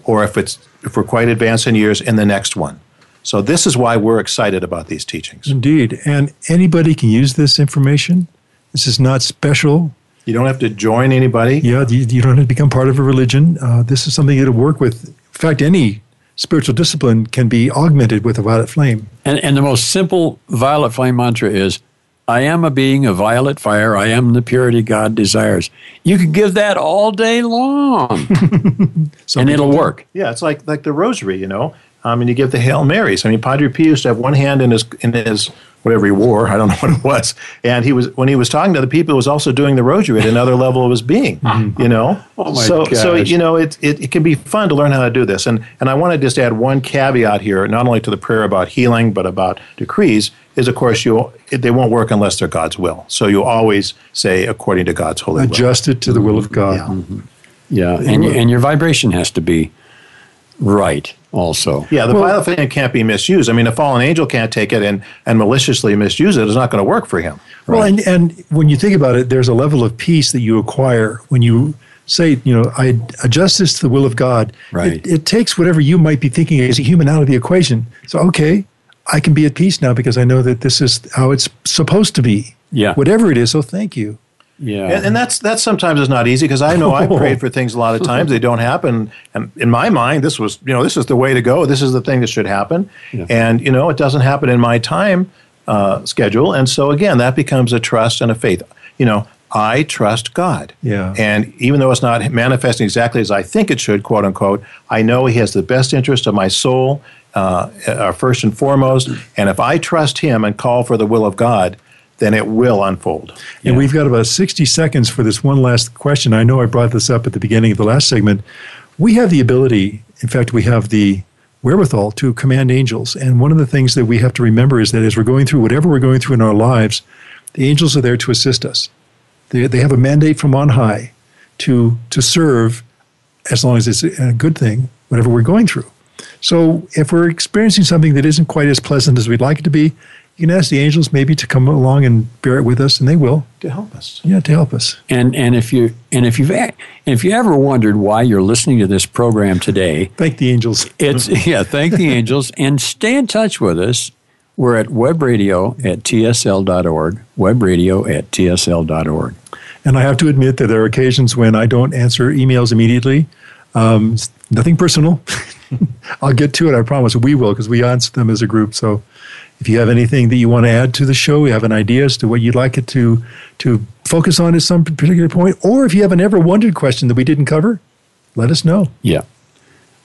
or if it's if we're quite advanced in years, in the next one. So this is why we're excited about these teachings. Indeed. And anybody can use this information. This is not special. You don't have to join anybody. Yeah, you, you don't have to become part of a religion. Uh, this is something that'll work with. In fact, any spiritual discipline can be augmented with a violet flame. And, and the most simple violet flame mantra is I am a being of violet fire. I am the purity God desires. You could give that all day long, and it'll work. Yeah, it's like like the rosary, you know. Um, and you give the Hail Marys. I mean, Padre Pio used to have one hand in his in his whatever he wore. I don't know what it was. And he was when he was talking to the people, he was also doing the rosary at another level of his being. Mm-hmm. You know. Oh my so so you know it, it it can be fun to learn how to do this. And and I want to just add one caveat here, not only to the prayer about healing, but about decrees. Is of course you they won't work unless they're God's will. So you always say according to God's holy will. Adjust it to the will of mm-hmm. God. Yeah, mm-hmm. yeah, and and your vibration has to be right also. Yeah, the violet flame can't be misused. I mean, a fallen angel can't take it and, and maliciously misuse it. It's not going to work for him. Well, and, and when you think about it, there's a level of peace that you acquire when you say, you know, I adjust this to the will of God. Right. It, it takes whatever you might be thinking as a human out of the equation. So, okay, I can be at peace now because I know that this is how it's supposed to be. Yeah. Whatever it is. So, thank you. Yeah, And, and that's that sometimes is not easy because I know I've prayed for things a lot of times they don't happen. And in my mind, this was you know this is the way to go. This is the thing that should happen. And you know it doesn't happen in my time uh, schedule. And so again, that becomes a trust and a faith. You know, I trust God. Yeah. And even though it's not manifesting exactly as I think it should, quote unquote, I know He has the best interest of my soul uh, uh, first and foremost. And if I trust Him and call for the will of God, then it will unfold. And we've got about 60 seconds for this one last question. I know I brought this up at the beginning of the last segment. We have the ability, in fact, we have the wherewithal to command angels. And one of the things that we have to remember is that as we're going through whatever we're going through in our lives, the angels are there to assist us. They, they have a mandate from on high to, to serve as long as it's a good thing, whatever we're going through. So if we're experiencing something that isn't quite as pleasant as we'd like it to be, you can ask the angels maybe to come along and bear it with us, and they will. To help us. Yeah, to help us. and and if you and if you've a- if you ever wondered why you're listening to this program today, Thank the angels. It's yeah, thank the angels and stay in touch with us. We're at webradio at tsl.org, webradio at tsl.org. And I have to admit that there are occasions when I don't answer emails immediately. Um, nothing personal. I'll get to it, I promise. We will, because we answer them as a group. So if you have anything that you want to add to the show, you have an idea as to what you'd like it to, to focus on at some particular point, or if you have an ever wondered question that we didn't cover, let us know. Yeah.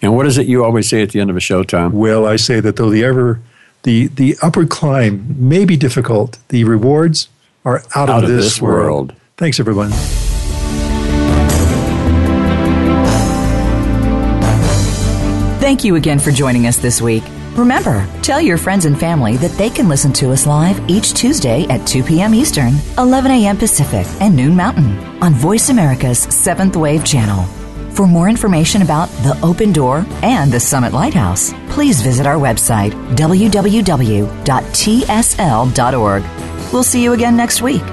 And what is it you always say at the end of a show, Tom? Well, I say that though the ever the the upward climb may be difficult, the rewards are out, Out of, of this, this world. world. Thanks, everyone. Thank you again for joining us this week. Remember, tell your friends and family that they can listen to us live each Tuesday at 2 p.m. Eastern, 11 a.m. Pacific, and noon Mountain on Voice America's Seventh Wave channel. For more information about the Open Door and the Summit Lighthouse, please visit our website, www.tsl.org. We'll see you again next week.